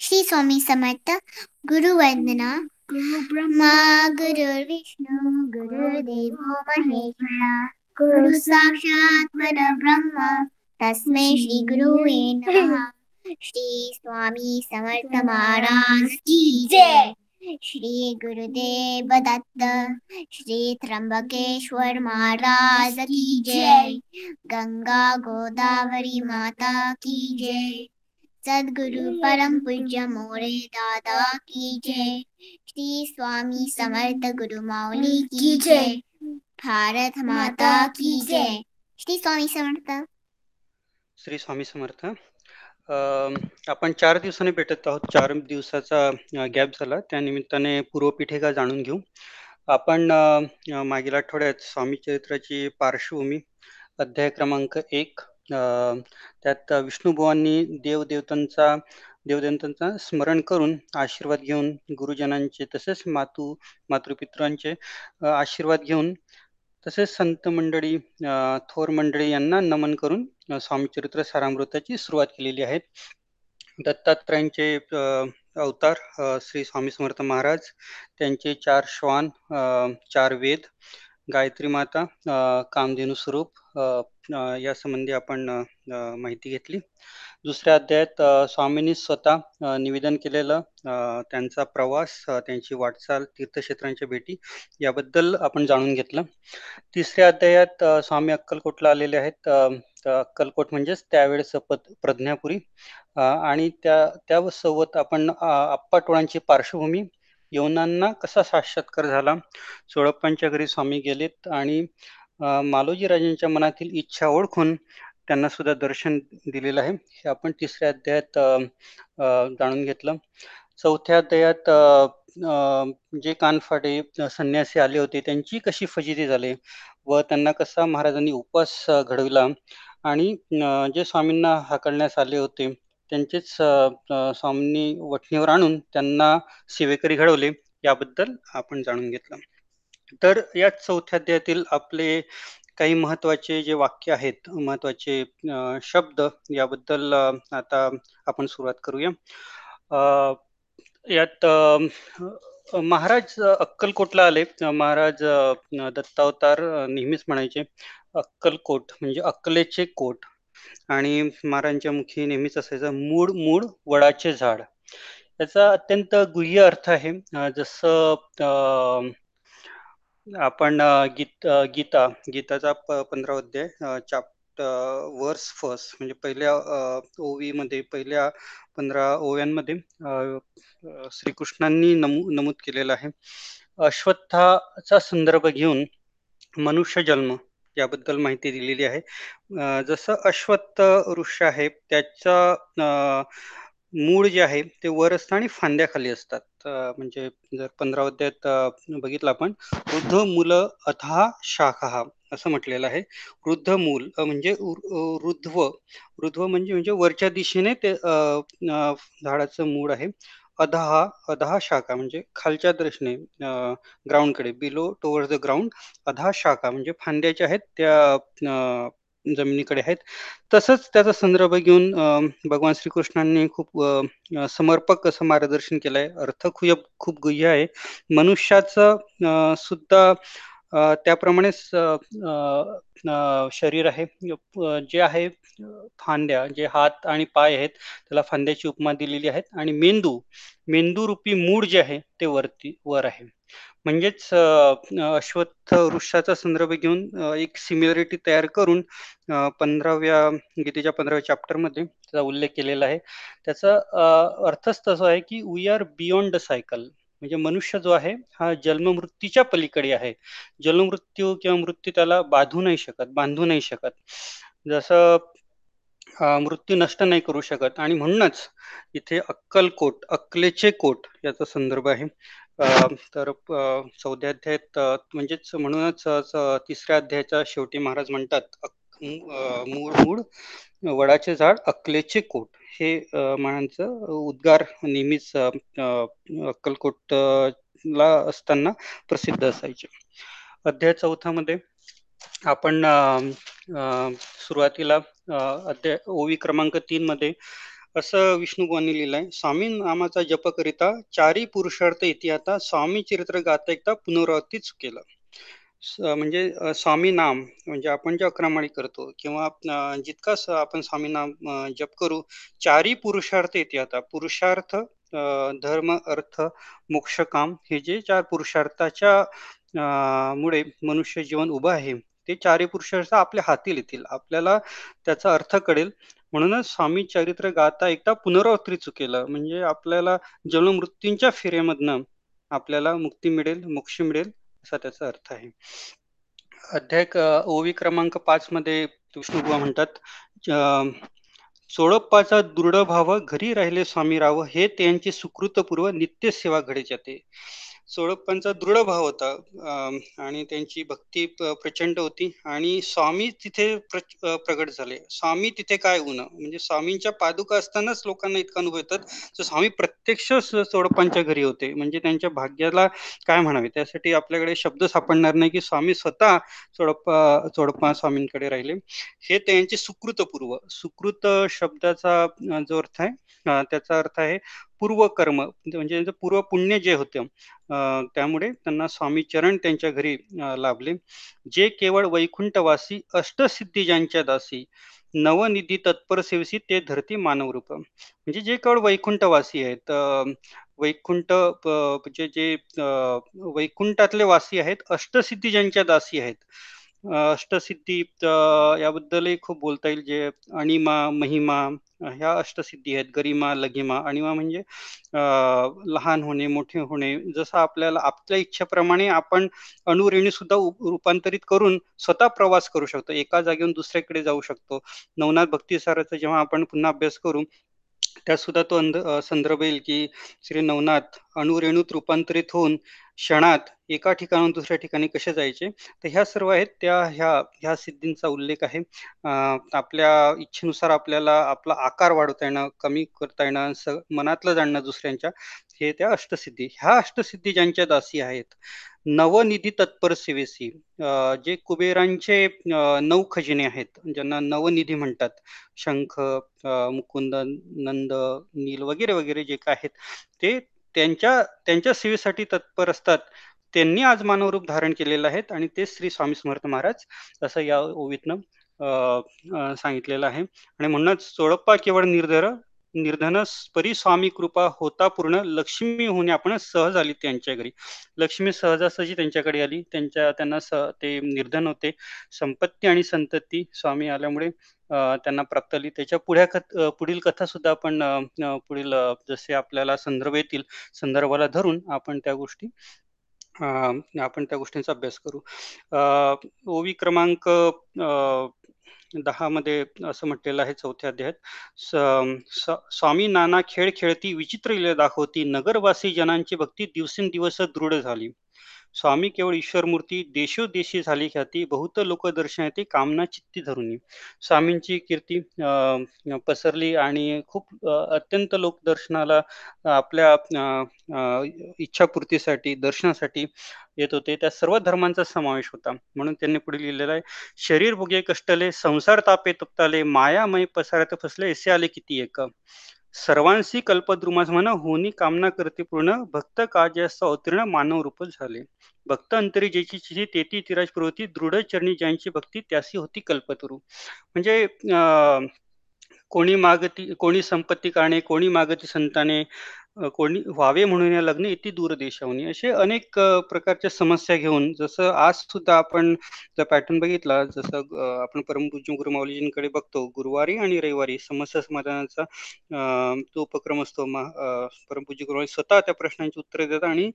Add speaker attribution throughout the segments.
Speaker 1: श्री स्वामी समर्थ गुरुवंदना गुरु ब्रह्मा गुरुर्विष्णू गुरुर्देवो महेश्वरा गुरु साक्षात् परब्रह्म तस्मै श्री गुरुवे नमः श्री स्वामी समर्थ महाराज की जय श्री गुरुदेव दत्त श्री त्र्यंबकेश्वर महाराज की जय गंगा गोदावरी माता की जय सदगुरु परम पूज्य मोरे दादा की जय। श्री स्वामी समर्थ गुरु माऊली की जय। भारत माता की जय। श्री स्वामी समर्थ।
Speaker 2: श्री स्वामी समर्थ। आपण चार दिवसांनी भेटत आहोत. चार दिवसाचा गॅप झाला. त्या निमित्ताने पूर्वपीठिका जाणून घेऊ. आपण मागील आठवड्यात स्वामी चरित्राची पार्श्वभूमी अध्याय क्रमांक एक त्यात विष्णुबुवांनी देवदेवतांचा देवदेवतांचा स्मरण करून आशीर्वाद घेऊन गुरुजनांचे तसेच मातू मातृपित्रांचे आशीर्वाद घेऊन तसेच संत मंडळी थोर मंडळी यांना नमन करून स्वामीचरित्र सारामृताची सुरुवात केलेली आहे. दत्तात्रयांचे अवतार श्री स्वामी समर्थ महाराज त्यांचे चार श्वान चार वेद गायत्री माता कामधेनू स्वरूप यासंबंधी या संबंधी आपण माहिती घेतली. दुसऱ्या अध्यायात स्वामींनी स्वतः निवेदन केलेलं त्यांचा प्रवास त्यांची वाटचाल तीर्थक्षेत्रांच्या भेटी याबद्दल आपण जाणून घेतलं. तिसऱ्या अध्यायात स्वामी अक्कलकोटला आलेले आहेत. अक्कलकोट म्हणजेच त्यावेळेस पद- प्रज्ञापुरी. आणि त्या त्या सोबत आपण आप्पा टोळांची पार्श्वभूमी यवनांना कसा साक्षात्कार झाला? सोळप्पांच्या घरी स्वामी गेलेत आणि मालोजी राजांच्या मनातील इच्छा ओळखून त्यांना सुद्धा दर्शन दिलेलं आहे. हे आपण तिसऱ्या अध्यायात जाणून घेतलं. चौथ्या अध्यायात जे कानफाटे संन्यासी आले होते त्यांची कशी फजिती झाली व त्यांना कसा महाराजांनी उपवास घडविला? आणि जे स्वामींना हाकलण्यास आले होते त्यांचेच अ, स्वामींनी वठणीवर आणून त्यांना सेवेकरी घडवले याबद्दल आपण जाणून घेतलं. तर या चौथ्या अध्यायातील आपले काही महत्त्वाचे जे वाक्य आहेत महत्त्वाचे शब्द याबद्दल आता आपण सुरुवात करूया. यात महाराज अक्कलकोटला आले. महाराज दत्तावतार नेहमीच म्हणायचे अक्कलकोट म्हणजे अक्कलेचे कोट. आणि महाराजांच्या मुखी नेहमीच असायचं मूळ मूळ वडाचे झाड. याचा अत्यंत गुह्य अर्थ आहे जसं आपण गीत गीता गीताचा प- अध्याय चॅप्टर वर्स फर्स्ट म्हणजे पहिल्या ओवी ओवीमध्ये पहिल्या पंधरा ओव्यांमध्ये श्रीकृष्णांनी नमू नमूद केलेलं आहे. अश्वत्थाचा संदर्भ घेऊन मनुष्य जन्म याबद्दल माहिती दिलेली आहे. जसं अश्वत्थ वृक्ष आहे त्याचा मूळ जे आहे ते वर असतं आणि फांद्याखाली असतात. म्हणजे जर पंधरा अध्यायात बघितलं आपण वृद्ध मूल अथा शाखा असं म्हटलेलं आहे. वृद्ध मूल म्हणजे उ- अ, म्हणजे म्हणजे वरच्या दिशेने ते झाडाचं मूळ आहे. अधहा अधहा शाखा म्हणजे खालच्या दृष्टीने ग्राउंडकडे बिलो टुवर्ड्स द ग्राउंड अधा शाखा म्हणजे फांद्या ज्या आहेत त्या जमिनीकडे आहेत. तसंच त्याचा संदर्भ घेऊन भगवान श्रीकृष्णांनी खूप समर्पक असं मार्गदर्शन केलंय. अर्थ खूप खूप गुह्य आहे. मनुष्याचं सुद्धा त्याप्रमाणेच शरीर आहे. जे आहे फांद्या जे हात आणि पाय आहेत त्याला फांद्याची उपमा दिलेली आहेत. आणि मेंदू मेंदू रूपी मूळ जे आहे ते वरती वर आहे. म्हणजेच अश्वत्थ वृक्षाचा संदर्भ घेऊन एक सिमिलरिटी तयार करून पंधराव्या गीतेच्या पंधराव्या चॅप्टरमध्ये त्याचा उल्लेख केलेला आहे. त्याचा अर्थच तसा आहे की we are beyond the cycle म्हणजे मनुष्य जो आहे हा जन्ममृत्यूच्या पलीकडे आहे. जन्ममृत्यू किंवा मृत्यू त्याला बाधू नाही शकत बांधू नाही शकत. जसं मृत्यू नष्ट नाही करू शकत आणि म्हणूनच इथे अक्कलकोट अक्कलेचे कोट याचा संदर्भ आहे. तर चौथ्या अध्यायात म्हणजेच म्हणूनच तिसऱ्या अध्यायाच्या शेवटी महाराज म्हणतात मूळ मूळ वडाचे झाड अक्कलेचे कोट. हे म्हणांचं उद्गार नेहमीच अ, अक्कलकोट ला असताना प्रसिद्ध असायचे. अध्याय चौथामध्ये आपण सुरुवातीला अध्याय ओवी क्रमांक तीन मध्ये असं विष्णुबुवांनी लिहिलंय स्वामी नामाचा जप करिता चारी पुरुषार्थ इति स्वामी चरित्र गाता एकदा पुनरावृत्तीच केलं. स- म्हणजे अ, स्वामी नाम म्हणजे आपण जे अक्रमाळी करतो किंवा अ, जितका स- आपण स्वामी नाम अ, जप करू चारी पुरुषार्थ येते आता. पुरुषार्थ अ, धर्म अर्थ मोक्ष काम हे जे चार पुरुषार्थाच्या अ, मुळे मनुष्य जीवन उभं आहे ते चारी पुरुषार्थ आपल्या हाती येतील. आपल्याला त्याचा अर्थ कळेल. म्हणूनच स्वामी चरित्र गाता एकदा पुनरावृत्ती चुकेलं. म्हणजे आपल्याला जन्म मृत्यूंच्या फेऱ्यामधनं आपल्याला मुक्ती मिळेल मोक्ष मिळेल. असा त्याचा अर्थ आहे. अध्याय ओवी क्रमांक पाच मध्ये विष्णुबुवा म्हणतात अं, चोळप्पाचा दृढ भाव घरी राहिले स्वामी राव हे त्यांची सुकृतपूर्व नित्य सेवा घडे जाते. सोळप्पांचा दृढ भाव होता. आणि त्यांची भक्ती प्रचंड होती. आणि स्वामी तिथे प्रगट झाले. स्वामी तिथे काय होणं म्हणजे स्वामींच्या पादुका असतानाच लोकांना इतका अनुभव येतात. तर स्वामी प्रत्यक्ष सोळप्पांच्या घरी होते. म्हणजे त्यांच्या भाग्याला काय म्हणावे? त्यासाठी आपल्याकडे शब्द सापडणार नाही की स्वामी स्वतः सोडप्पा सोडप्पा स्वामींकडे राहिले. हे त्यांचे सुकृतपूर्व सुकृत शब्दाचा जो अर्थ आहे त्याचा अर्थ आहे पूर्व कर्म म्हणजे, म्हणजे त्यांचं पूर्व पुण्य जे होतं त्यामुळे त्यांना स्वामी चरण त्यांच्या घरी लाभले. जे केवळ वैकुंठवासी अष्टसिद्धी ज्यांच्या दासी नवनिधी तत्पर सेवसी ते धरती मानव रूप म्हणजे जे केवळ वैकुंठवासी आहेत वैकुंठ प- म्हणजे जे वैकुंठातले वासी आहेत अष्टसिद्धी ज्यांच्या दासी आहेत. अष्टसिद्धी याबद्दलही खूप बोलता येईल जे अणिमा महिमा ह्या अष्टसिद्धी आहेत गरिमा लघिमा अणिमा म्हणजे लहान होणे मोठे होणे जसं आपल्याला आपल्या इच्छेप्रमाणे आपण अणुरेणी सुद्धा रूपांतरित करून स्वतः प्रवास करू शकतो. एका जागेहून दुसऱ्याकडे जाऊ शकतो. नवनाथ भक्तिसाराचा जेव्हा आपण पुन्हा अभ्यास करू त्यात सुद्धा तो अंध संदर्भ येईल की श्री नवनाथ अणुरेणूत रूपांतरित होऊन क्षणात एका ठिकाणाहून दुसऱ्या ठिकाणी कसे जायचे? तर ह्या सर्व आहेत. त्या ह्या ह्या सिद्धींचा उल्लेख आहे. आपल्या इच्छेनुसार आपल्याला आपला आकार वाढवता येणं कमी करता येणं स मनातलं जाणणं दुसऱ्यांच्या हे त्या अष्टसिद्धी. ह्या अष्टसिद्धी ज्यांच्या दासी आहेत नवनिधी तत्पर सेवेसी. जे कुबेरांचे नऊ खजिने आहेत ज्यांना नवनिधी म्हणतात. शंख मुकुंद नंद नील वगैरे वगैरे जे काय आहेत ते त्यांच्या त्यांच्या सेवेसाठी तत्पर असतात. त्यांनी आज मानवरूप धारण केलेलं आहेत आणि ते श्री स्वामी समर्थ महाराज असं या ओवीतनं सांगितलेलं आहे. आणि म्हणूनच चोळप्पा केवळ निर्धर निर्धन परी स्वामी कृपा होता पूर्ण लक्ष्मी होणे आपण सहज आली त्यांच्या घरी. लक्ष्मी सहजासहजी त्यांच्याकडे आली. त्यांच्या त्यांना स ते निर्धन होते. संपत्ती आणि संतती स्वामी आल्यामुळे त्यांना प्राप्त आली. त्याच्या पुढ्या कथ पुढील कथा सुद्धा आपण पुढील जसे आपल्याला संदर्भ येतील संदर्भाला धरून आपण त्या गोष्टी आपण त्या गोष्टींचा अभ्यास करू. ओवी क्रमांक दहामध्ये असं म्हटलेलं आहे चौथ्या अध्यायात. स- स- स्वामी नाना खेळ खेळती विचित्र दाखवती. नगरवासी जनांची भक्ती दिवसेंदिवस दृढ झाली. स्वामी केवळ ईश्वरमूर्ती देशोदेशी झाली ख्याती बहुत लोक दर्शनाती कामना चित्ती धरुनी. स्वामींची कीर्ती पसरली आणि खूप अत्यंत लोक दर्शनाला आपल्या इच्छापूर्तीसाठी दर्शनासाठी येत होते. त्या सर्व धर्मांचा समावेश होता. म्हणून त्यांनी पुढे लिहिलेलं आहे शरीर भुगे कष्टले संसार तापे तप्ताले मायामय पसारात फसले असे आले किती एक. सर्वांशी कल्पद्रुमास म्हणा होनी कामना करते पूर्ण भक्त काजस अवतीर्ण मानव रूप झाले. भक्त अंतरी ज्याची चिठी तेती तिराज प्रवृत्ती दृढ चरणी ज्यांची भक्ती त्यासी होती कल्पतरू. म्हणजे अं, कोणी मागती कोणी संपत्ती काणे कोणी मागती संताने कोणी व्हावे म्हणून या लग्न इति दूर देशाहून. असे अनेक प्रकारच्या समस्या घेऊन जसं आज सुद्धा आपण जर पॅटर्न बघितला जसं आपण परमपूज्य गुरुमाऊलीजींकडे बघतो गुरुवारी आणि रविवारी समस्या समाधानाचा तो उपक्रम असतो परमपूज्य गुरुवारी स्वतः त्या प्रश्नांची उत्तरे देतात आणि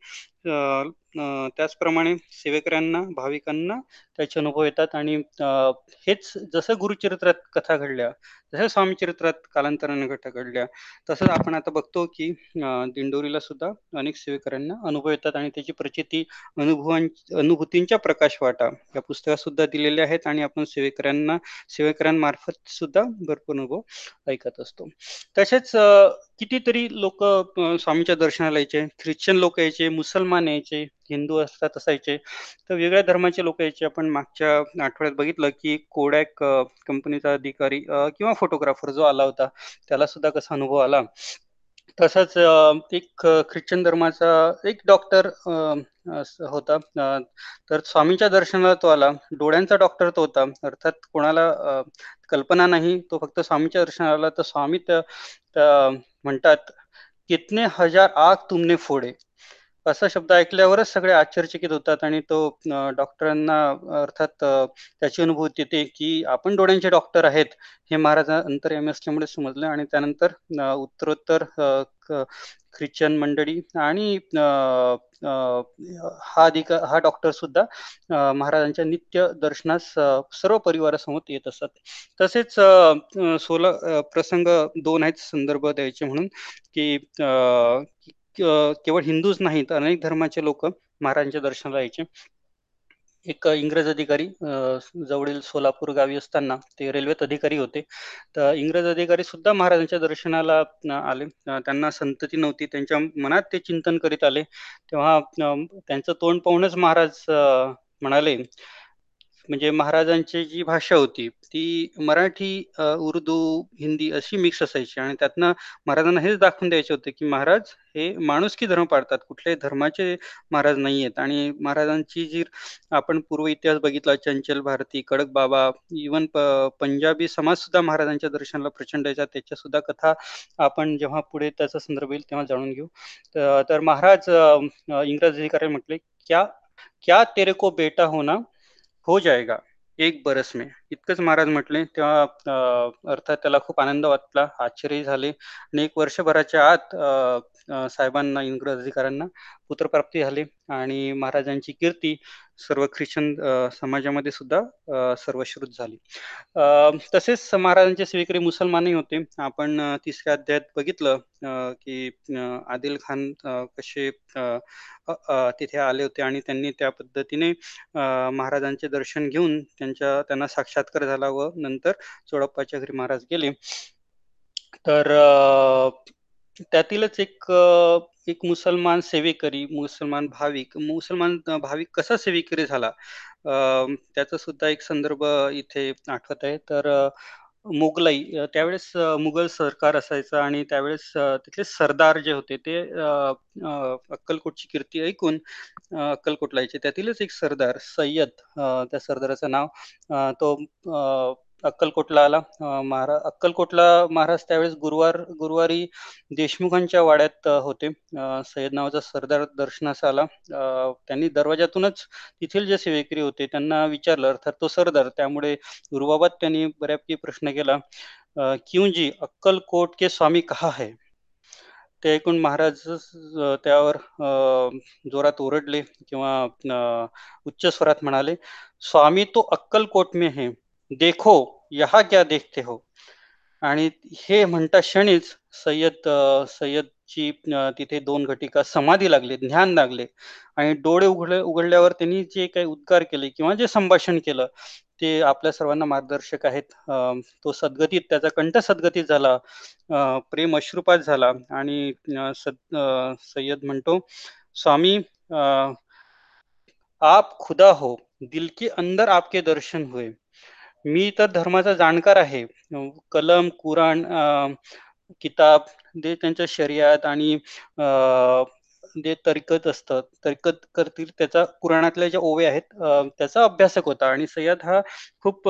Speaker 2: त्याचप्रमाणे सेवेकऱ्यांना भाविकांना त्याचे अनुभव येतात आणि हेच जसं गुरुचरित्रात कथा घडल्या जसं स्वामीचरित्रात कालांतराने कथा घडल्या. तसंच आपण आता बघतो की दिंडोरीला सुद्धा अनेक सेवेकऱ्यांना अनुभव येतात आणि त्याची प्रचिती अनुभवां अनुभूतींच्या प्रकाश वाटा या पुस्तकात सुद्धा दिलेल्या आहेत आणि आपण सेवेकऱ्यांना सेवेकऱ्यांमार्फत सुद्धा भरपूर अनुभव ऐकत असतो. तसेच कितीतरी लोक स्वामीच्या दर्शनाला यायचे ख्रिश्चन लोक यायचे मुसलमान यायचे हिंदू असतात असायचे तर वेगळ्या धर्माचे लोक यायचे. आपण मागच्या आठवड्यात बघितलं की कोडॅक कंपनीचा अधिकारी किंवा फोटोग्राफर जो आला होता त्याला सुद्धा कसा अनुभव आला. तसंच एक ख्रिश्चन धर्माचा एक डॉक्टर होता. तर स्वामींच्या दर्शनाला तो आला डोळ्यांचा डॉक्टर तो होता. अर्थात कोणाला कल्पना नाही तो फक्त स्वामीच्या दर्शनाला आला. तर स्वामी म्हणतात कितने हजार आग तुमने फोडे. असा शब्द ऐकल्यावरच सगळे आश्चर्यचकित होतात आणि तो डॉक्टरांना अर्थात त्याची अनुभूती येते की आपण डोळ्यांचे डॉक्टर आहेत हे महाराज अंतर्यामी असल्यामुळे समजलं आणि त्यानंतर उत्तरोत्तर ख्रिश्चन मंडळी आणि हा अधिकार हा डॉक्टर सुद्धा महाराजांच्या नित्य दर्शनास सर्व परिवारासमोर येत असतात तसेच सोला प्रसंग दोन आहेत संदर्भ द्यायचे म्हणून की केवळ हिंदूच नाही तर अनेक धर्माचे लोक महाराजांच्या दर्शनाला यायचे. एक इंग्रज अधिकारी जवळील सोलापूर गावी असताना ते रेल्वेत अधिकारी होते. तर इंग्रज अधिकारी सुद्धा महाराजांच्या दर्शनाला आले. त्यांना संतती नव्हती. त्यांच्या मनात ते चिंतन करीत आले. तेव्हा त्यांचं तोंड पाहूनच महाराज म्हणाले म्हणजे महाराजांची जी भाषा होती ती मराठी उर्दू हिंदी अशी मिक्स असायची. आणि त्यातनं महाराजांना हेच दाखवून द्यायचे होते की महाराज हे माणुसकी धर्म पाळतात? कुठल्याही धर्माचे महाराज नाही आहेत आणि महाराजांची जी आपण पूर्व इतिहास बघितला चंचल भारती कडक बाबा इवन पंजाबी समाज सुद्धा महाराजांच्या दर्शनाला प्रचंड यायचा त्याच्या सुद्धा कथा आपण जेव्हा पुढे त्याचा संदर्भ येईल तेव्हा जाणून घेऊ. तर महाराज इंग्रज अधिकारी म्हटले क्या क्या तेरे को बेटा होना हो जाएगा एक बरस में। इतकंच महाराज म्हटले तेव्हा अर्थात त्याला खूप आनंद वाटला आश्चर्य झाले. आणि एक वर्षभराच्या आत साहेबांना इंग्रज अधिकाऱ्यांना पुत्रप्राप्ती झाली. आणि महाराजांची कीर्ती सर्व ख्रिश्चन समाजामध्ये सुद्धा सर्वश्रुत झाली. तसेच महाराजांचे स्वीकरी मुसलमानही होते. आपण तिसऱ्या अध्यायात बघितलं की आदिल खान कसे तिथे आले होते. आणि त्यांनी त्या पद्धतीने महाराजांचे दर्शन घेऊन त्यांच्या त्यांना साक्षात सातकर झाला व नंतर चोडप्पाच्या घरी महाराज गेले. तर त्यातीलच एक एक मुसलमान सेवेकरी मुसलमान भाविक मुसलमान भाविक कसा सेवेकरी झाला? त्याचा सुद्धा एक संदर्भ इथे आठवत आहे. तर मुघलाई त्यावेळेस मुघल सरकार असायचं आणि त्यावेळेस तिथले सरदार जे होते ते अक्कलकोटची कीर्ती ऐकून अक्कलकोटला यायचे. त्यातीलच एक सरदार सय्यद त्या सरदाराचं नाव तो अक्कलकोटला आला महाराज अक्कलकोटला महाराज त्यावेळेस गुरुवार गुरुवारी देशमुखांच्या वाड्यात होते. सय्यद नावाचा सरदार दर्शनास आला. त्यांनी दरवाजातूनच तिथील जे सेवेकरी होते त्यांना विचारलं. अर्थात तो सरदार त्यामुळे गुरुबाबात त्यांनी बऱ्यापैकी प्रश्न केला. क्यूजी जी अक्कलकोट के स्वामी कहा है? ते ऐकून महाराज त्यावर जोरात ओरडले किंवा उच्च स्वरात म्हणाले स्वामी तो अक्कलकोट में है. देखो यहा क्या देखते हो? आणि हे म्हणता क्षणीच सय्यद सय्यदची तिथे दोन घटिका समाधी लागले ध्यान लागले. आणि डोळे उघडले उघडल्यावर त्यांनी जे काही उद्गार केले किंवा जे संभाषण केलं ते आपल्या सर्वांना मार्गदर्शक आहेत. तो सद्गतीत त्याचा कंठ सद्गतीत झाला प्रेम अश्रुपात झाला आणि सय्यद म्हणतो स्वामी आप खुदा हो दिल के अंदर आपके दर्शन हुए. मी तर धर्माचा जाणकार आहे. कलम कुराण किताब जे त्यांच्या शर्यात आणि जे तरीकत असतं तरीकत करतील त्याचा कुराणातल्या ज्या ओवे आहेत त्याचा अभ्यासक होता. आणि सय्यद हा खूप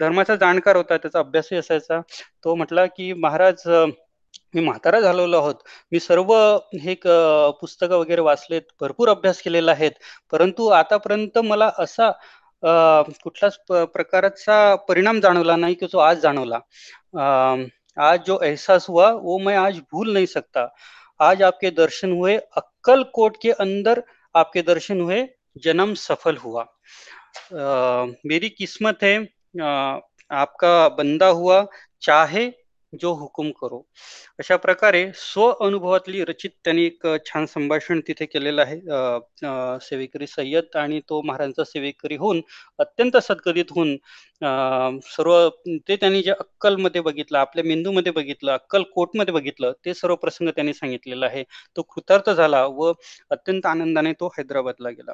Speaker 2: धर्माचा जाणकार होता. त्याचा अभ्यासही असायचा. तो म्हटला की महाराज मी म्हातारा झालेलो आहोत. मी सर्व हे पुस्तकं वगैरे वाचलेत. भरपूर अभ्यास केलेला आहेत. परंतु आतापर्यंत मला असा कुठलाच प्रकारचा परिणाम जाणवला नाही की जो आज जाणवला. आज जो एहसास हुआ वो मैं आज भूल नहीं सकता. आज आपके दर्शन हुए अक्कल कोट के अंदर आपके दर्शन हुए जन्म सफल हुआ. आ, मेरी किस्मत है आ, आपका बंदा हुआ चाहे जो हुकुम करो. अशा प्रकारे स्व अनुभवातली रचित त्यांनी एक छान संभाषण तिथे केलेलं आहे. सेवेकरी सय्यद आणि तो महाराजांचा सेवेकरी होऊन अत्यंत सद्गतीत होऊन सर्व ते त्यांनी जे अक्कलमध्ये बघितलं आपल्या मेंदूमध्ये बघितलं अक्कल कोटमध्ये बघितलं ते सर्व प्रसंग त्यांनी सांगितलेला आहे. तो कृतार्थ झाला व अत्यंत आनंदाने तो हैदराबादला गेला.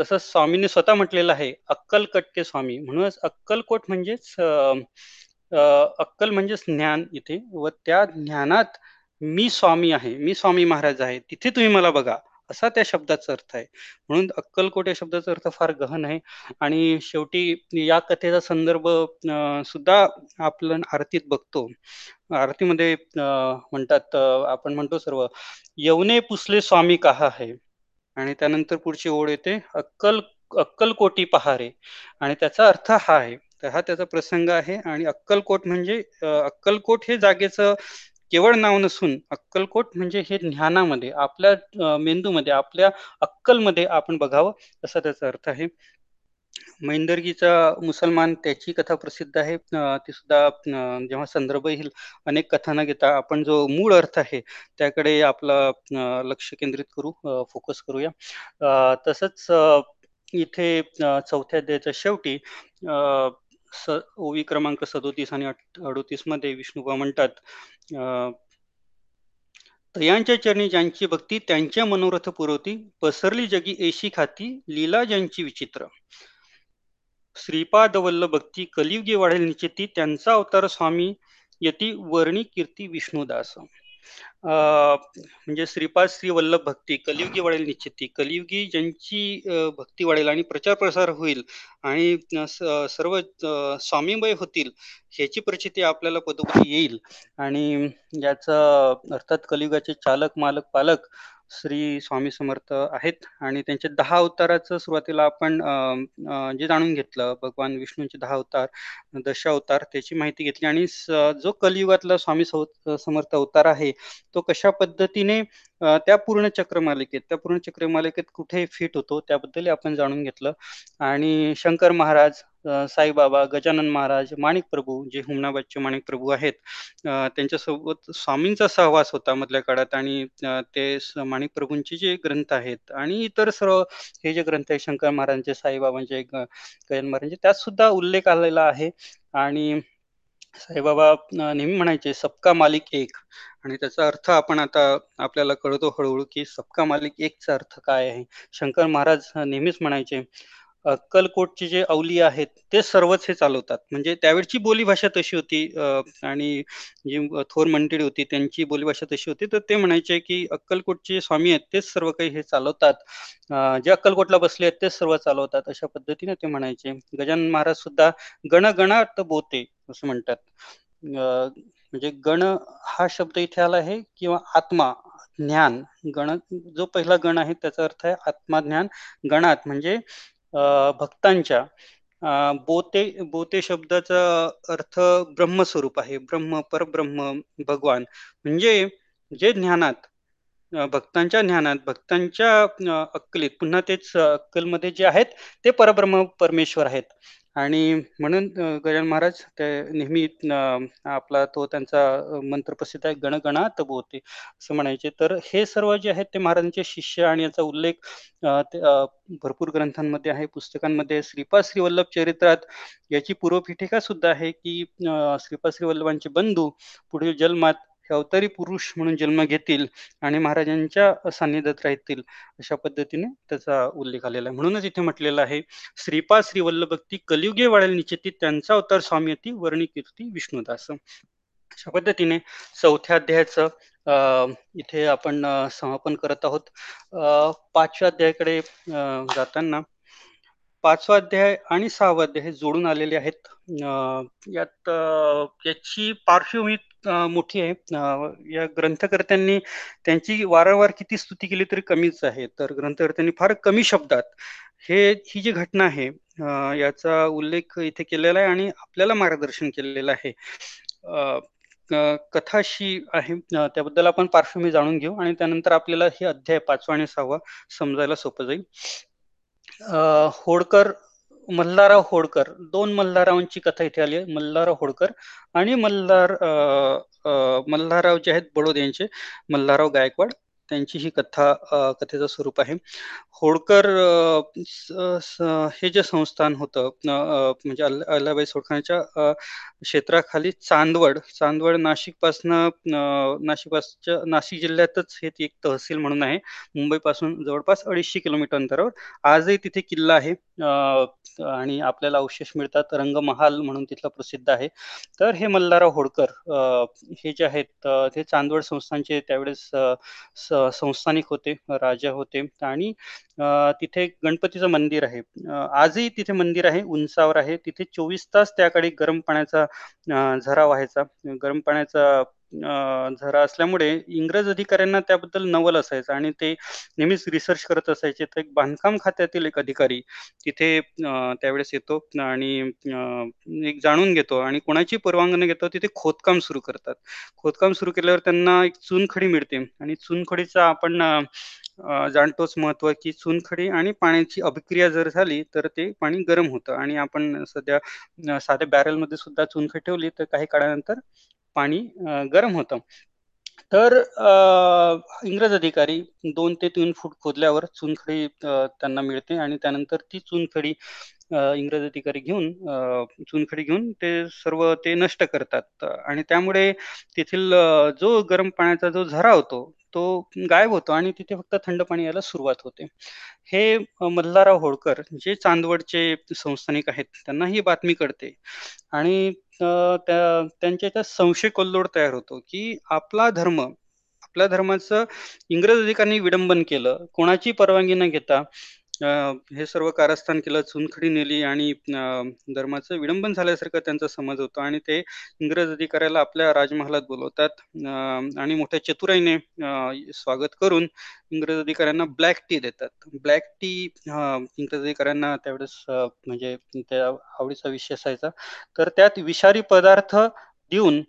Speaker 2: तसंच स्वामींनी स्वतः म्हटलेलं आहे अक्कल कटके स्वामी. म्हणूनच अक्कलकोट म्हणजेच अक्कल म्हणजेच ज्ञान इथे. व त्या ज्ञानात मी स्वामी आहे मी स्वामी महाराज आहे तिथे तुम्ही मला बघा असा त्या शब्दाचा अर्थ आहे. म्हणून अक्कलकोट या शब्दाचा अर्थ फार गहन आहे. आणि शेवटी या कथेचा संदर्भ सुद्धा आपण आरतीत बघतो. आरतीमध्ये म्हणतात आपण म्हणतो सर्व यवने पुसले स्वामी कहा आहे आणि त्यानंतर पुढची ओळ येते अक्कल अक्कलकोटी पहारे. आणि त्याचा अर्थ हा आहे तर हा त्याचा प्रसंग आहे. आणि अक्कलकोट म्हणजे अक्कलकोट हे जागेचं केवळ नाव नसून अक्कलकोट म्हणजे हे ज्ञानामध्ये आपल्या मेंदूमध्ये आपल्या अक्कलमध्ये आपण बघावं असा त्याचा अर्थ आहे. मैंदर्गीचा मुसलमान त्याची कथा प्रसिद्ध आहे. ती सुद्धा जेव्हा संदर्भ येईल अनेक कथा न घेता. आपण जो मूळ अर्थ आहे त्याकडे आपलं लक्ष केंद्रित करू फोकस करूया. तसंच इथे चौथ्या अध्यायाच्या शेवटी स ओवी क्रमांक सदोतीस आणि अडोतीसमध्ये विष्णुबा म्हणतात तयांच्या चरणी ज्यांची भक्ती त्यांच्या मनोरथ पुरवती पसरली जगी एशी खाती लीला ज्यांची विचित्र. श्रीपाद वल्ल भक्ती कलियुगी वाढेल निश्चिती त्यांचा अवतार स्वामी यती वर्णी कीर्ती विष्णुदास. म्हणजे श्रीपाद श्री वल्लभ भक्ती कलियुगी वाढेल निश्चिती कलियुगी ज्यांची भक्ती वाढेल आणि प्रचार प्रसार होईल आणि सर्व स्वामीमय होतील ह्याची प्रचिती आपल्याला पदोपदी येईल. आणि याचा अर्थात कलियुगाचे चालक मालक पालक श्री स्वामी समर्थ आहेत. आणि त्यांचे दहा अवताराचं सुरुवातीला आपण जे जाणून घेतलं भगवान विष्णूंचे दहा अवतार दश अवतार त्याची माहिती घेतली. आणि जो कलियुगातला स्वामी समर्थ अवतार आहे तो कशा पद्धतीने त्या पूर्ण चक्रमालिकेत त्या पूर्ण चक्रमालिकेत कुठे फिट होतो त्याबद्दल आपण जाणून घेतलं. आणि शंकर महाराज साईबाबा गजानन महाराज माणिक प्रभू जे हुमनाबादचे माणिक प्रभू आहेत त्यांच्यासोबत स्वामींचा सहवास होता मधल्या काळात आणि ते माणिक प्रभूंचे जे ग्रंथ आहेत आणि इतर सर्व हे जे ग्रंथ आहेत शंकर महाराजांचे साईबाबांचे गजानन महाराजांचे त्यात सुद्धा उल्लेख आलेला आहे आणि साईबाबा नेहमी म्हणायचे सबका मालिक एक. आणि त्याचा अर्थ आपण आता आपल्याला कळतो हळूहळू की सबका मालिक एकचा अर्थ काय आहे? शंकर महाराज नेहमीच म्हणायचे अक्कलकोटचे जे अवली आहेत ते सर्वच हे चालवतात. म्हणजे त्यावेळची बोलीभाषा तशी होती आणि जी थोर मंडळी होती त्यांची बोलीभाषा तशी होती. तर ते म्हणायचे की अक्कलकोटचे स्वामी आहेत तेच सर्व काही हे चालवतात. जे अक्कलकोटला बसले आहेत तेच सर्व चालवतात अशा पद्धतीने ते म्हणायचे. गजानन महाराज सुद्धा गणगणात बोते असं म्हणतात. म्हणजे गण हा शब्द इथे आला आहे किंवा आत्मा ज्ञान. गण जो पहिला गण आहे त्याचा अर्थ आहे आत्मा ज्ञान. गणात म्हणजे भक्तांच्या बोते बोते शब्दाचा अर्थ ब्रह्मस्वरूप आहे. ब्रह्म परब्रह्म भगवान. म्हणजे जे ज्ञानात भक्तांच्या ज्ञानात भक्तांच्या अक्कलीत पुन्हा तेच अक्कलमध्ये जे आहेत ते परब्रह्म परमेश्वर आहेत. आणि म्हणून गजानन महाराज ते नेहमी आपला तो त्यांचा मंत्र प्रसिद्ध आहे गणगणात बोते असं म्हणायचे. तर हे सर्व जे आहेत ते महाराजांचे शिष्य आणि याचा उल्लेख भरपूर ग्रंथांमध्ये आहे पुस्तकांमध्ये श्रीपाद श्रीवल्लभ चरित्रात याची पूर्वपीठिका सुद्धा आहे की श्रीपाद श्रीवल्लभांचे बंधू पुढील जन्मात हे अवतारी पुरुष म्हणून जन्म घेतील आणि महाराजांच्या सान्निध्यात राहतील अशा पद्धतीने त्याचा उल्लेख आलेला आहे. म्हणूनच इथे म्हटलेला आहे श्रीपाद श्रीवल्लभक्ती कलियुगे वाढेल निश्चिती त्यांचा अवतार स्वामी येते वर्णी कीर्ती विष्णुदास. अशा पद्धतीने चौथ्या अध्यायाचं इथे आपण समापन करत आहोत. पाचव्या अध्यायाकडे जाताना पाचवा अध्याय आणि सहावा अध्याय हे जोडून आलेले आहेत. यात याची पार्श्वभूमी मोठी आहे. या ग्रंथकर्त्यांनी त्यांची वारंवार किती स्तुती केली तरी कमीच आहे. तर ग्रंथकर्त्यांनी फार कमी शब्दात हे ही जी घटना आहे याचा उल्लेख इथे केलेला आहे आणि आपल्याला मार्गदर्शन केलेलं आहे. कथाशी आहे. त्याबद्दल आपण पार्श्वभूमी जाणून घेऊ आणि त्यानंतर आपल्याला हे अध्याय पाचवा आणि सहावा समजायला सोपं जाईल. होडकर मल्हारराव होळकर दोन मल्हाररावांची कथा इथे आली आहे. मल्हारराव होळकर आणि मल्हार मल्हारराव जे आहेत बडोद यांचे मल्हारराव गायकवाड. त्यांची ही कथा कथेचं स्वरूप आहे. होळकर हे जे संस्थान होतं म्हणजे अल्लाबाई सोळखांच्या क्षेत्राखाली चांदवड चांदवड नाशिकपासनं नाशिकपासच्या नाशिक जिल्ह्यातच हे एक तहसील म्हणून आहे. मुंबईपासून जवळपास अडीचशे किलोमीटर अंतरावर. आजही तिथे किल्ला आहे. आणि आपल्याला अवशेष मिळतात. रंगमहाल म्हणून तिथला प्रसिद्ध आहे. तर हे मल्हारराव होळकर हे जे आहेत ते चांदवड संस्थानचे त्यावेळेस संस्थानिक होते राजा होते आणि तिथे गणपतीचं मंदिर आहे. आजही तिथे मंदिर आहे उंचावर आहे. तिथे चोवीस तास त्याकडे गरम पाण्याचा झरा व्हायचा. गरम पाण्याचा झरा असल्यामुळे इंग्रज अधिकाऱ्यांना त्याबद्दल नवल असायचं आणि ते नेहमीच रिसर्च करत असायचे. तर एक बांधकाम खात्यातील एक अधिकारी तिथे त्यावेळेस येतो आणि एक जाणून घेतो आणि कोणाची परवानगी घेतो तिथे खोदकाम सुरू करतात. खोदकाम सुरू केल्यावर त्यांना एक चुनखडी मिळते आणि चुनखडीचा आपण जाणतोच महत्त्व की चुनखडी आणि पाण्याची अभिक्रिया जर झाली तर ते पाणी गरम होतं आणि आपण सध्या साध्या बॅरलमध्ये सुद्धा चुनखडी ठेवली तर काही काळानंतर पाणी गरम होतं. तर इंग्रज अधिकारी दोन ते तीन फूट खोदल्यावर चुनखडी त्यांना मिळते आणि त्यानंतर ती चुनखडी इंग्रज अधिकारी घेऊन चुनखडी घेऊन ते सर्व ते नष्ट करतात. आणि त्यामुळे तेथील जो गरम पाण्याचा जो झरा होतो तो गायब होतो आणि तिथे फक्त थंड पाणी यायला सुरुवात होते. हे मल्हारराव होळकर जे चांदवडचे संस्थानिक आहेत त्यांना ही बातमी कळते. आणि त्या त्यांच्या त्या संशय कल्लोड तयार होतो की आपला धर्म आपल्या धर्माचं इंग्रज अधिकाऱ्यांनी विडंबन केलं कोणाची परवानगी न घेता हे सर्व कारस्थान केलं चुनखडी नेली आणि धर्माचं विडंबन झाल्यासारखं त्यांचा समज होतो आणि ते इंग्रज अधिकाऱ्याला आपल्या राजमहालात बोलवतात. आणि मोठ्या चतुराईने स्वागत करून इंग्रज अधिकाऱ्यांना ब्लॅक टी देतात. ब्लॅक टी इंग्रज अधिकाऱ्यांना त्यावेळेस म्हणजे त्या आवडीचा विषय असायचा. तर त्यात विषारी पदार्थ देऊन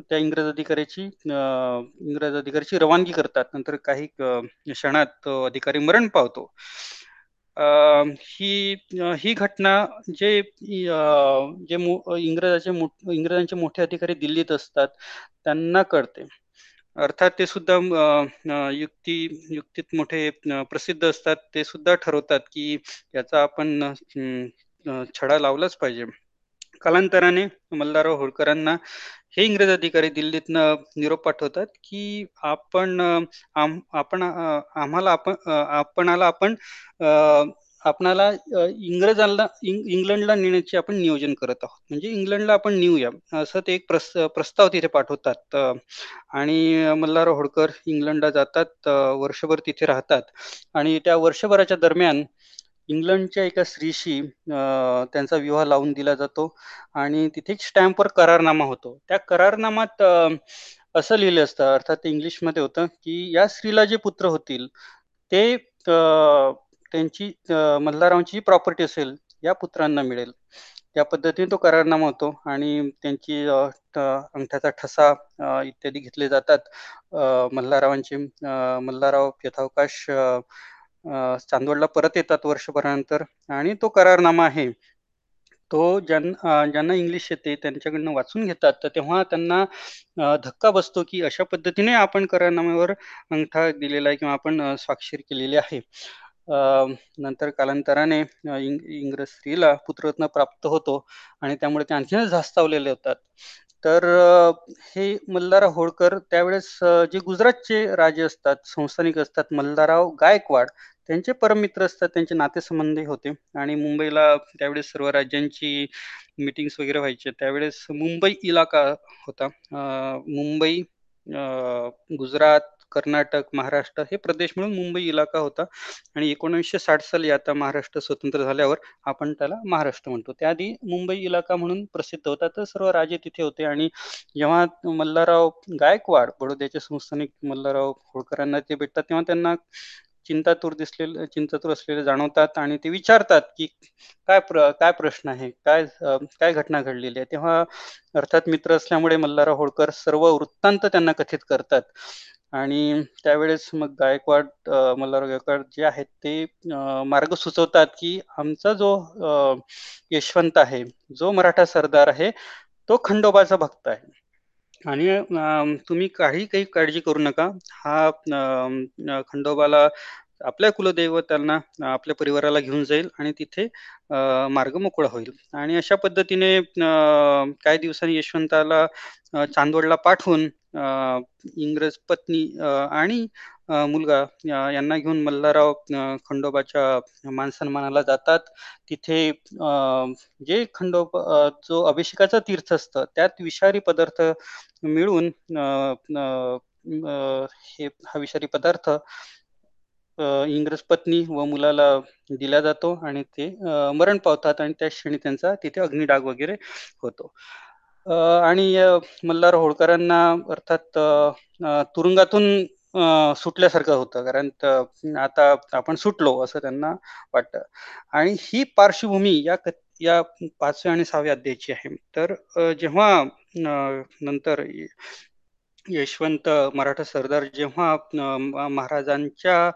Speaker 2: त्या इंग्रज अधिकाऱ्याची इंग्रज अधिकाऱ्याची रवानगी करतात. नंतर काही क्षणात अधिकारी मरण पावतो. ही ही घटना जे जे इंग्रजाचे इंग्रजांचे मोठे अधिकारी दिल्लीत असतात त्यांना कळते. अर्थात ते सुद्धा युक्ती युक्तीत मोठे प्रसिद्ध असतात ते सुद्धा ठरवतात की याचा आपण छडा लावलाच पाहिजे. कालांतराने मल्हारराव होळकरांना हे इंग्रज अधिकारी दिल्लीतनं निरोप पाठवतात की आपण आपण आम्हाला आपण आपणाला आपण आपणाला इंग्रजांना इंग्लंडला नेण्याचे आपण नियोजन करत आहोत. म्हणजे इंग्लंडला आपण नेऊया. असं ते एक प्रस प्रस्ताव तिथे पाठवतात. आणि मल्हारराव होळकर इंग्लंडला जातात वर्षभर तिथे राहतात. आणि त्या वर्षभराच्या दरम्यान इंग्लंडच्या एका स्त्रीशी त्यांचा विवाह लावून दिला जातो आणि तिथे एक स्टॅम्पवर करारनामा होतो. त्या करारनामात असं लिहिलं असतं अर्थात इंग्लिशमध्ये होतं की या स्त्रीला जे पुत्र होतील ते त्यांची मल्हाररावांची प्रॉपर्टी असेल या पुत्रांना मिळेल. त्या पद्धतीने तो करारनामा होतो आणि त्यांची अंगठ्याचा ठसा इत्यादी घेतले जातात. मल्हारावांचे मल्हारराव यथावकाश चांदवडला परत येतात वर्षभरानंतर आणि तो करारनामा आहे. तो ज्यांना ज्यांना इंग्लिश येते त्यांच्याकडनं वाचून घेतात तर तेव्हा त्यांना धक्का बसतो की अशा पद्धतीने आपण करारनाम्यावर अंगठा दिलेला आहे किंवा आपण स्वाक्षरी केलेली आहे. नंतर कालांतराने इंग्रज स्त्रीला पुत्ररत्न प्राप्त होतो आणि त्यामुळे ते आणखीनच धास्तावलेले होतात. तर हे मल्हारराव होळकर त्यावेळेस जे गुजरातचे राजे असतात संस्थानिक असतात मल्हारराव गायकवाड त्यांचे परममित्र असतात त्यांचे नातेसंबंधी होते. आणि मुंबईला त्यावेळेस सर्व राज्यांची मीटिंग्स वगैरे व्हायचे. त्यावेळेस मुंबई इलाका होता. मुंबई गुजरात कर्नाटक महाराष्ट्र हे प्रदेश म्हणून मुंबई इलाका होता. आणि एकोणीसशे साठ साली आता महाराष्ट्र स्वतंत्र झाल्यावर आपण त्याला महाराष्ट्र म्हणतो. त्याआधी मुंबई इलाका म्हणून प्रसिद्ध होता. तर सर्व राजे तिथे होते. आणि जेव्हा मल्हारराव गायकवाड बडोद्याचे संस्थानिक मल्हारराव होळकरांना ते भेटतात तेव्हा त्यांना चिंतातूर दिसलेले चिंतातूर असलेले जाणवतात. आणि ते विचारतात की काय प्र काय प्रश्न आहे? काय काय घटना घडलेली आहे? तेव्हा अर्थात मित्र असल्यामुळे मल्हारराव होळकर सर्व वृत्तांत त्यांना कथित करतात. आणि त्यावेळेस मग गायकवाड मल्हार गायकवाड जे आहेत ते मार्ग सुचवतात की आमचा जो यशवंत आहे जो मराठा सरदार आहे तो खंडोबाचा भक्त आहे. आणि तुम्ही काही काही काळजी करू नका. हा खंडोबाला आपल्या कुलदैवतांना आपल्या परिवाराला घेऊन जाईल आणि तिथे मार्ग मोकळा होईल. आणि अशा पद्धतीने काही दिवसांनी यशवंताला चांदवडला पाठवून इंग्रज पत्नी आणि मुलगा यांना घेऊन मल्हारराव खंडोबाच्या मानसन्मानाला जातात. तिथे जे खंडोबा जो अभिषेकाचा तीर्थ असतं त्यात विषारी पदार्थ मिळून हे हा विषारी पदार्थ इंग्रज पत्नी व मुलाला दिला जातो आणि ते मरण पावतात आणि त्या क्षणी त्यांचा तिथे अग्निडाग वगैरे होतो. आणि मल्हार होळकरांना अर्थात तुरुंगातून सुटल्यासारखं होतं. कारण आता आपण सुटलो असं त्यांना वाटतं. आणि ही पार्श्वभूमी या या पाचव्या आणि सहाव्या अध्यायाची आहे. तर जेव्हा नंतर यशवंत मराठा सरदार जेव्हा महाराजांच्या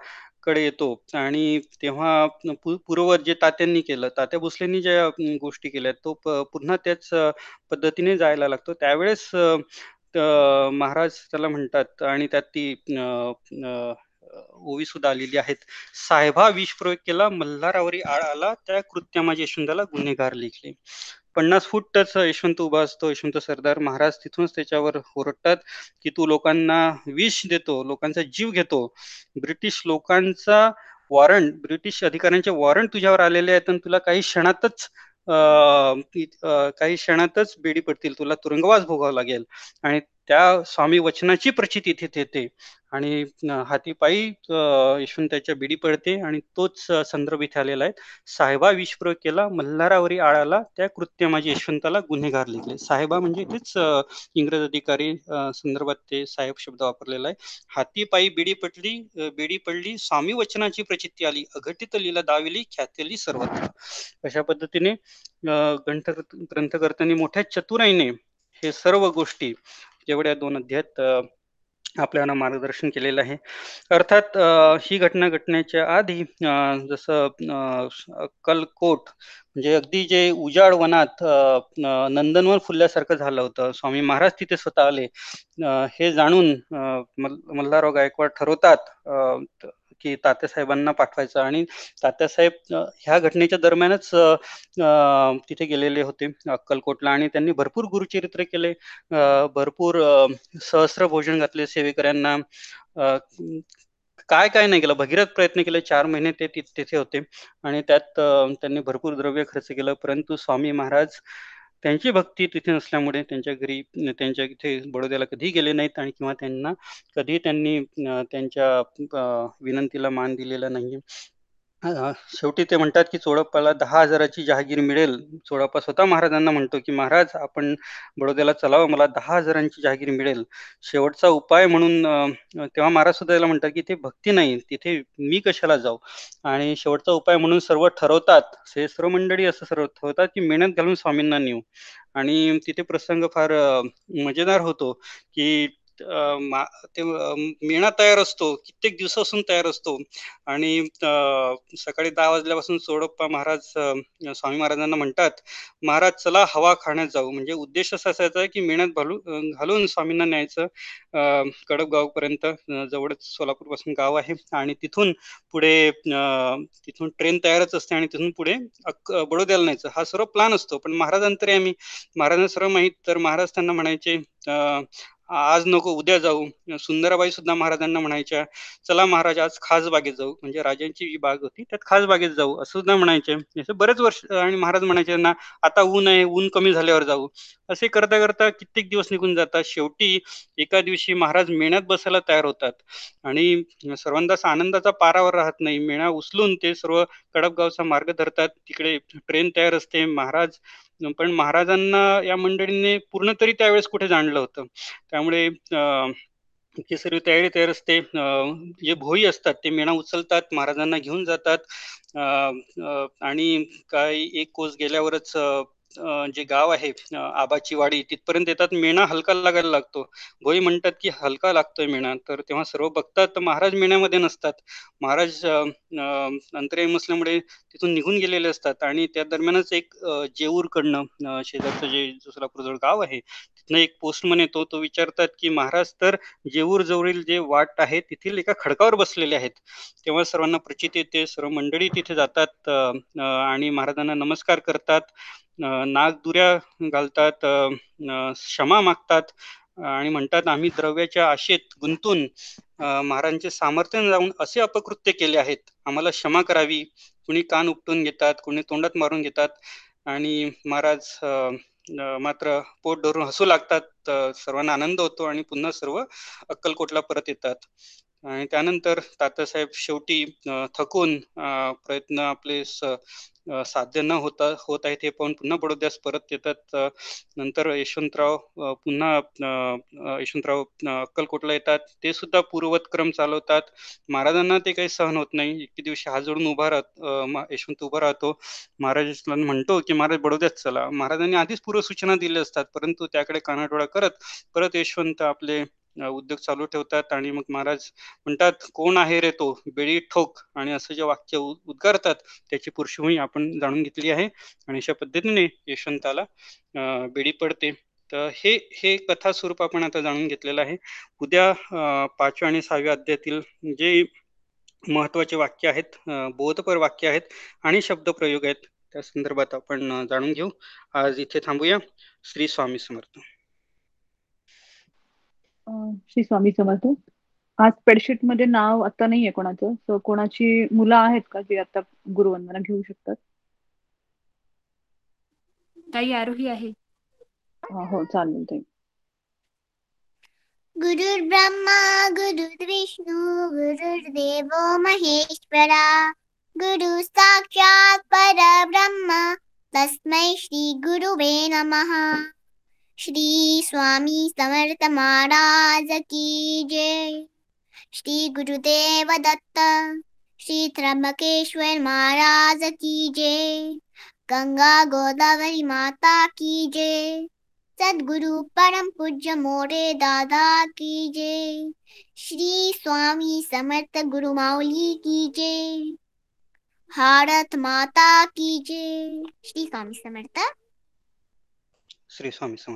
Speaker 2: कडे येतो. आणि तेव्हा पूर्वज जे तात्यांनी केलं तात्या भोसलेंनी ज्या गोष्टी केल्या तो पुन्हा त्याच पद्धतीने जायला लागतो. त्यावेळेस महाराज त्याला म्हणतात आणि त्यात ती ओवी सुद्धा आलेली आहेत. साहेबा विष प्रयोग केला मल्हारावरी आळ आला त्या कृत्या माझ्या यशवंताला गुन्हेगार लिखले. पन्नास फूटच यशवंत उभा असतो. यशवंत सरदार महाराज तिथूनच त्याच्यावर ओरडतात की तू लोकांना विष देतो लोकांचा जीव घेतो. ब्रिटिश लोकांचा वॉरंट ब्रिटिश अधिकाऱ्यांचे वॉरंट तुझ्यावर आलेले आहेत आणि तुला काही क्षणातच काही क्षणातच बेडी पडतील. तुला तुरुंगवास भोगावा लागेल. आणि त्या स्वामी वचनाची प्रचिती तिथे येते. आणि हातीपायी यशवंताच्या बिडी पडते आणि तोच संदर्भ इथे आलेला आहे. साहेबा विषप्रयोग केला मल्हारावरी आळाला त्या कृत्य माझे यशवंताला गुन्हेगार लिहिले. साहेबा म्हणजे इथेच इंग्रज अधिकारी संदर्भात ते साहेब शब्द वापरलेला आहे. हातीपायी बिडी पडली बिडी पडली स्वामी वचनाची प्रचिती आली. अघटित लिला दाविली ख्यातली सर्वत्र. अशा पद्धतीने ग्रंथ ग्रंथकर्त्यांनी मोठ्या चतुराईने हे सर्व गोष्टी जेवढ्या दोन अध्यायात आपल्याला मार्गदर्शन केलेलं आहे. अर्थात ही घटना घटण्याच्या आधी जसं कलकोट म्हणजे अगदी जे उजाड वनात नंदनवन फुलल्यासारखं झालं होतं. स्वामी महाराज तिथे स्वतः आले. हे जाणून मल्हारराव गायकवाड ठरवतात की तात्यासाहेबांना पाठवायचं. आणि तात्यासाहेब ह्या घटनेच्या दरम्यानच तिथे गेलेले होते अक्कलकोटला आणि त्यांनी भरपूर गुरुचरित्र केले. भरपूर सहस्र भोजन घातले सेवेकऱ्यांना. काय काय नाही केलं. भगीरथ प्रयत्न केले. चार महिने ते तिथे होते. आणि त्यात त्यांनी भरपूर द्रव्य खर्च केलं. परंतु स्वामी महाराज त्यांची भक्ती तिथे नसल्यामुळे त्यांच्या घरी त्यांच्या इथे बडोद्याला कधी गेले नाहीत आणि किंवा त्यांना कधी त्यांनी त्यांच्या विनंतीला मान दिलेला नाही शेवटी ते म्हणतात की चोडप्पाला दहा हजाराची जहागीर मिळेल. चोडप्पा स्वतः महाराजांना म्हणतो की महाराज आपण बडोद्याला चलावं. मला दहा हजारांची जहागीर मिळेल. शेवटचा उपाय म्हणून तेव्हा महाराज सुद्धा याला म्हणतात की ते भक्ती नाही. तिथे मी कशाला जाऊ? आणि शेवटचा उपाय म्हणून सर्व ठरवतात. हे सर्व मंडळी असं सर्व ठरवतात की मेहनत घालून स्वामींना नेऊ. आणि तिथे प्रसंग फार मजेदार होतो की ते मेणा तयार असतो कित्येक दिवसापासून तयार असतो. आणि सकाळी दहा वाजल्यापासून सोडप्पा महाराज स्वामी महाराजांना म्हणतात महाराज चला हवा खाण्यात जाऊ. म्हणजे उद्देश असा असायचा आहे की मेणात घालू घालून स्वामींना न्यायचं. कडप पर्यंत जवळच सोलापूरपासून गाव आहे. आणि तिथून पुढे तिथून ट्रेन तयारच असते आणि तिथून पुढे बडोद्याला न्यायचं. हा सर्व प्लान असतो. पण महाराजांतरी आम्ही महाराजांना सर्व माहीत तर महाराज त्यांना म्हणायचे आज नको उद्या जाऊ. सुंदराबाई सुद्धा महाराजांना म्हणायच्या चला महाराज आज खास बागेत जाऊ. म्हणजे राजांची जी बाग होती त्यात खास बागेत जाऊ असं सुद्धा म्हणायचे. असे बरेच वर्ष आणि महाराज म्हणायचे ना आता ऊन आहे ऊन कमी झाल्यावर जाऊ. असे करता करता कित्येक दिवस निघून जातात. शेवटी एका दिवशी महाराज मेण्यात बसायला तयार होतात. आणि सर्वांदाच आनंदाचा पारावर राहत नाही. मेणा उचलून ते सर्व कडपगावचा मार्ग धरतात. तिकडे ट्रेन तयार असते. महाराज पण महाराजांना या मंडळींनी पूर्ण तरी त्यावेळेस कुठे जाणलं होतं? त्यामुळे की सर्व तयारी तयार असते. जे भोई असतात ते मेणा उचलतात महाराजांना घेऊन जातात. आणि काही एक कोस गेल्यावरच जे गाव आहे आबाचीवाडी आबाची वाडी तिथपर्यंत येतात मेणा हलका लागायला लागतो. भोई म्हणतात की हलका लागतोय मेणा तर तेव्हा सर्व बघतात महाराज मेण्यामध्ये नसतात. महाराज अं, असल्यामुळे तिथून निघून गेलेले असतात आणि त्या दरम्यानच एक जेऊरकडनं शेजारचं जे जो गाव आहे तिथनं एक पोस्टमन येतो तो विचारतात की महाराज तर जेऊर जवळील जे वाट आहे तेथील एका खडकावर बसलेले आहेत. तेव्हा सर्वांना प्रचित येते सर्व मंडळी तिथे जातात आणि महाराजांना नमस्कार करतात. नागदुऱ्या घालतात क्षमा मागतात आणि म्हणतात आम्ही द्रव्याच्या आशेत गुंतून महाराजांचे सामर्थ्य जाऊन असे अपकृत्य केले आहेत. आम्हाला क्षमा करावी. कुणी कान उपटून घेतात कुणी तोंडात मारून घेतात आणि महाराज मात्र पोट धरून हसू लागतात. सर्वांना आनंद होतो आणि पुन्हा सर्व अक्कलकोटला परत येतात. आणि त्यानंतर तात्यासाहेब शेवटी थकून प्रयत्न आपले स- साध्य न होता होत आहेत हे पाहून पुन्हा बडोद्यास परत येतात. नंतर यशवंतराव पुन्हा यशवंतराव अक्कलकोटला येतात. ते सुद्धा पूर्ववत क्रम चालवतात. महाराजांना ते काही सहन होत नाही. एके दिवशी हात जोडून उभा राहत यशवंत उभा राहतो. महाराजांना म्हणतो की महाराज बडोद्यात चला. महाराजांनी आधीच पूर्व सूचना दिल्या असतात. परंतु त्याकडे कानाडोळा करत परत यशवंत आपले उद्योग चालू ठेवतात आणि मग महाराज म्हणतात कोण आहे रे तो? बेडी ठोक. आणि असं जे वाक्य उ- उद्गारतात त्याची पुरुषभूमी आपण जाणून घेतली आहे. आणि अशा पद्धतीने यशवंताला बेडी पडते. तर हे हे कथा स्वरूप आपण आता जाणून घेतलेलं आहे. उद्या पाचव्या आणि सहाव्या अध्यायातील जे महत्त्वाचे वाक्य आहेत बोधपर वाक्य आहेत आणि शब्दप्रयोग आहेत त्या संदर्भात आपण जाणून घेऊ. आज इथे थांबूया. श्री स्वामी समर्थ.
Speaker 3: अं, श्री स्वामी समर्थ. आज स्प्रेडशीटमध्ये नाव आता नाहीये कोणाचं सो कोणाची मुलं आहेत का जी आता गुरुवंदना घेऊ शकतात?
Speaker 4: ताई आरोही आहे.
Speaker 3: अं, हो चालेल ते
Speaker 1: गुरुर्ब्रह्मा गुरुर्विष्णू गुरुर्देवो महेश्वरा. गुरु साक्षात् परब्रह्म तस्मै श्री गुरुवे नमः. श्री स्वामी समर्थ महाराज की जय। श्री गुरुदेव दत्त, श्री त्र्यंबकेश्वर महाराज की जय। गंगा गोदावरी माता की जय। सद्गुरु परम पूज्य मोरे दादा की जय। श्री स्वामी समर्थ गुरु माउली की जय। भारत माता की जय। श्री स्वामी समर्थ।
Speaker 2: श्री स्वामी समर्थ।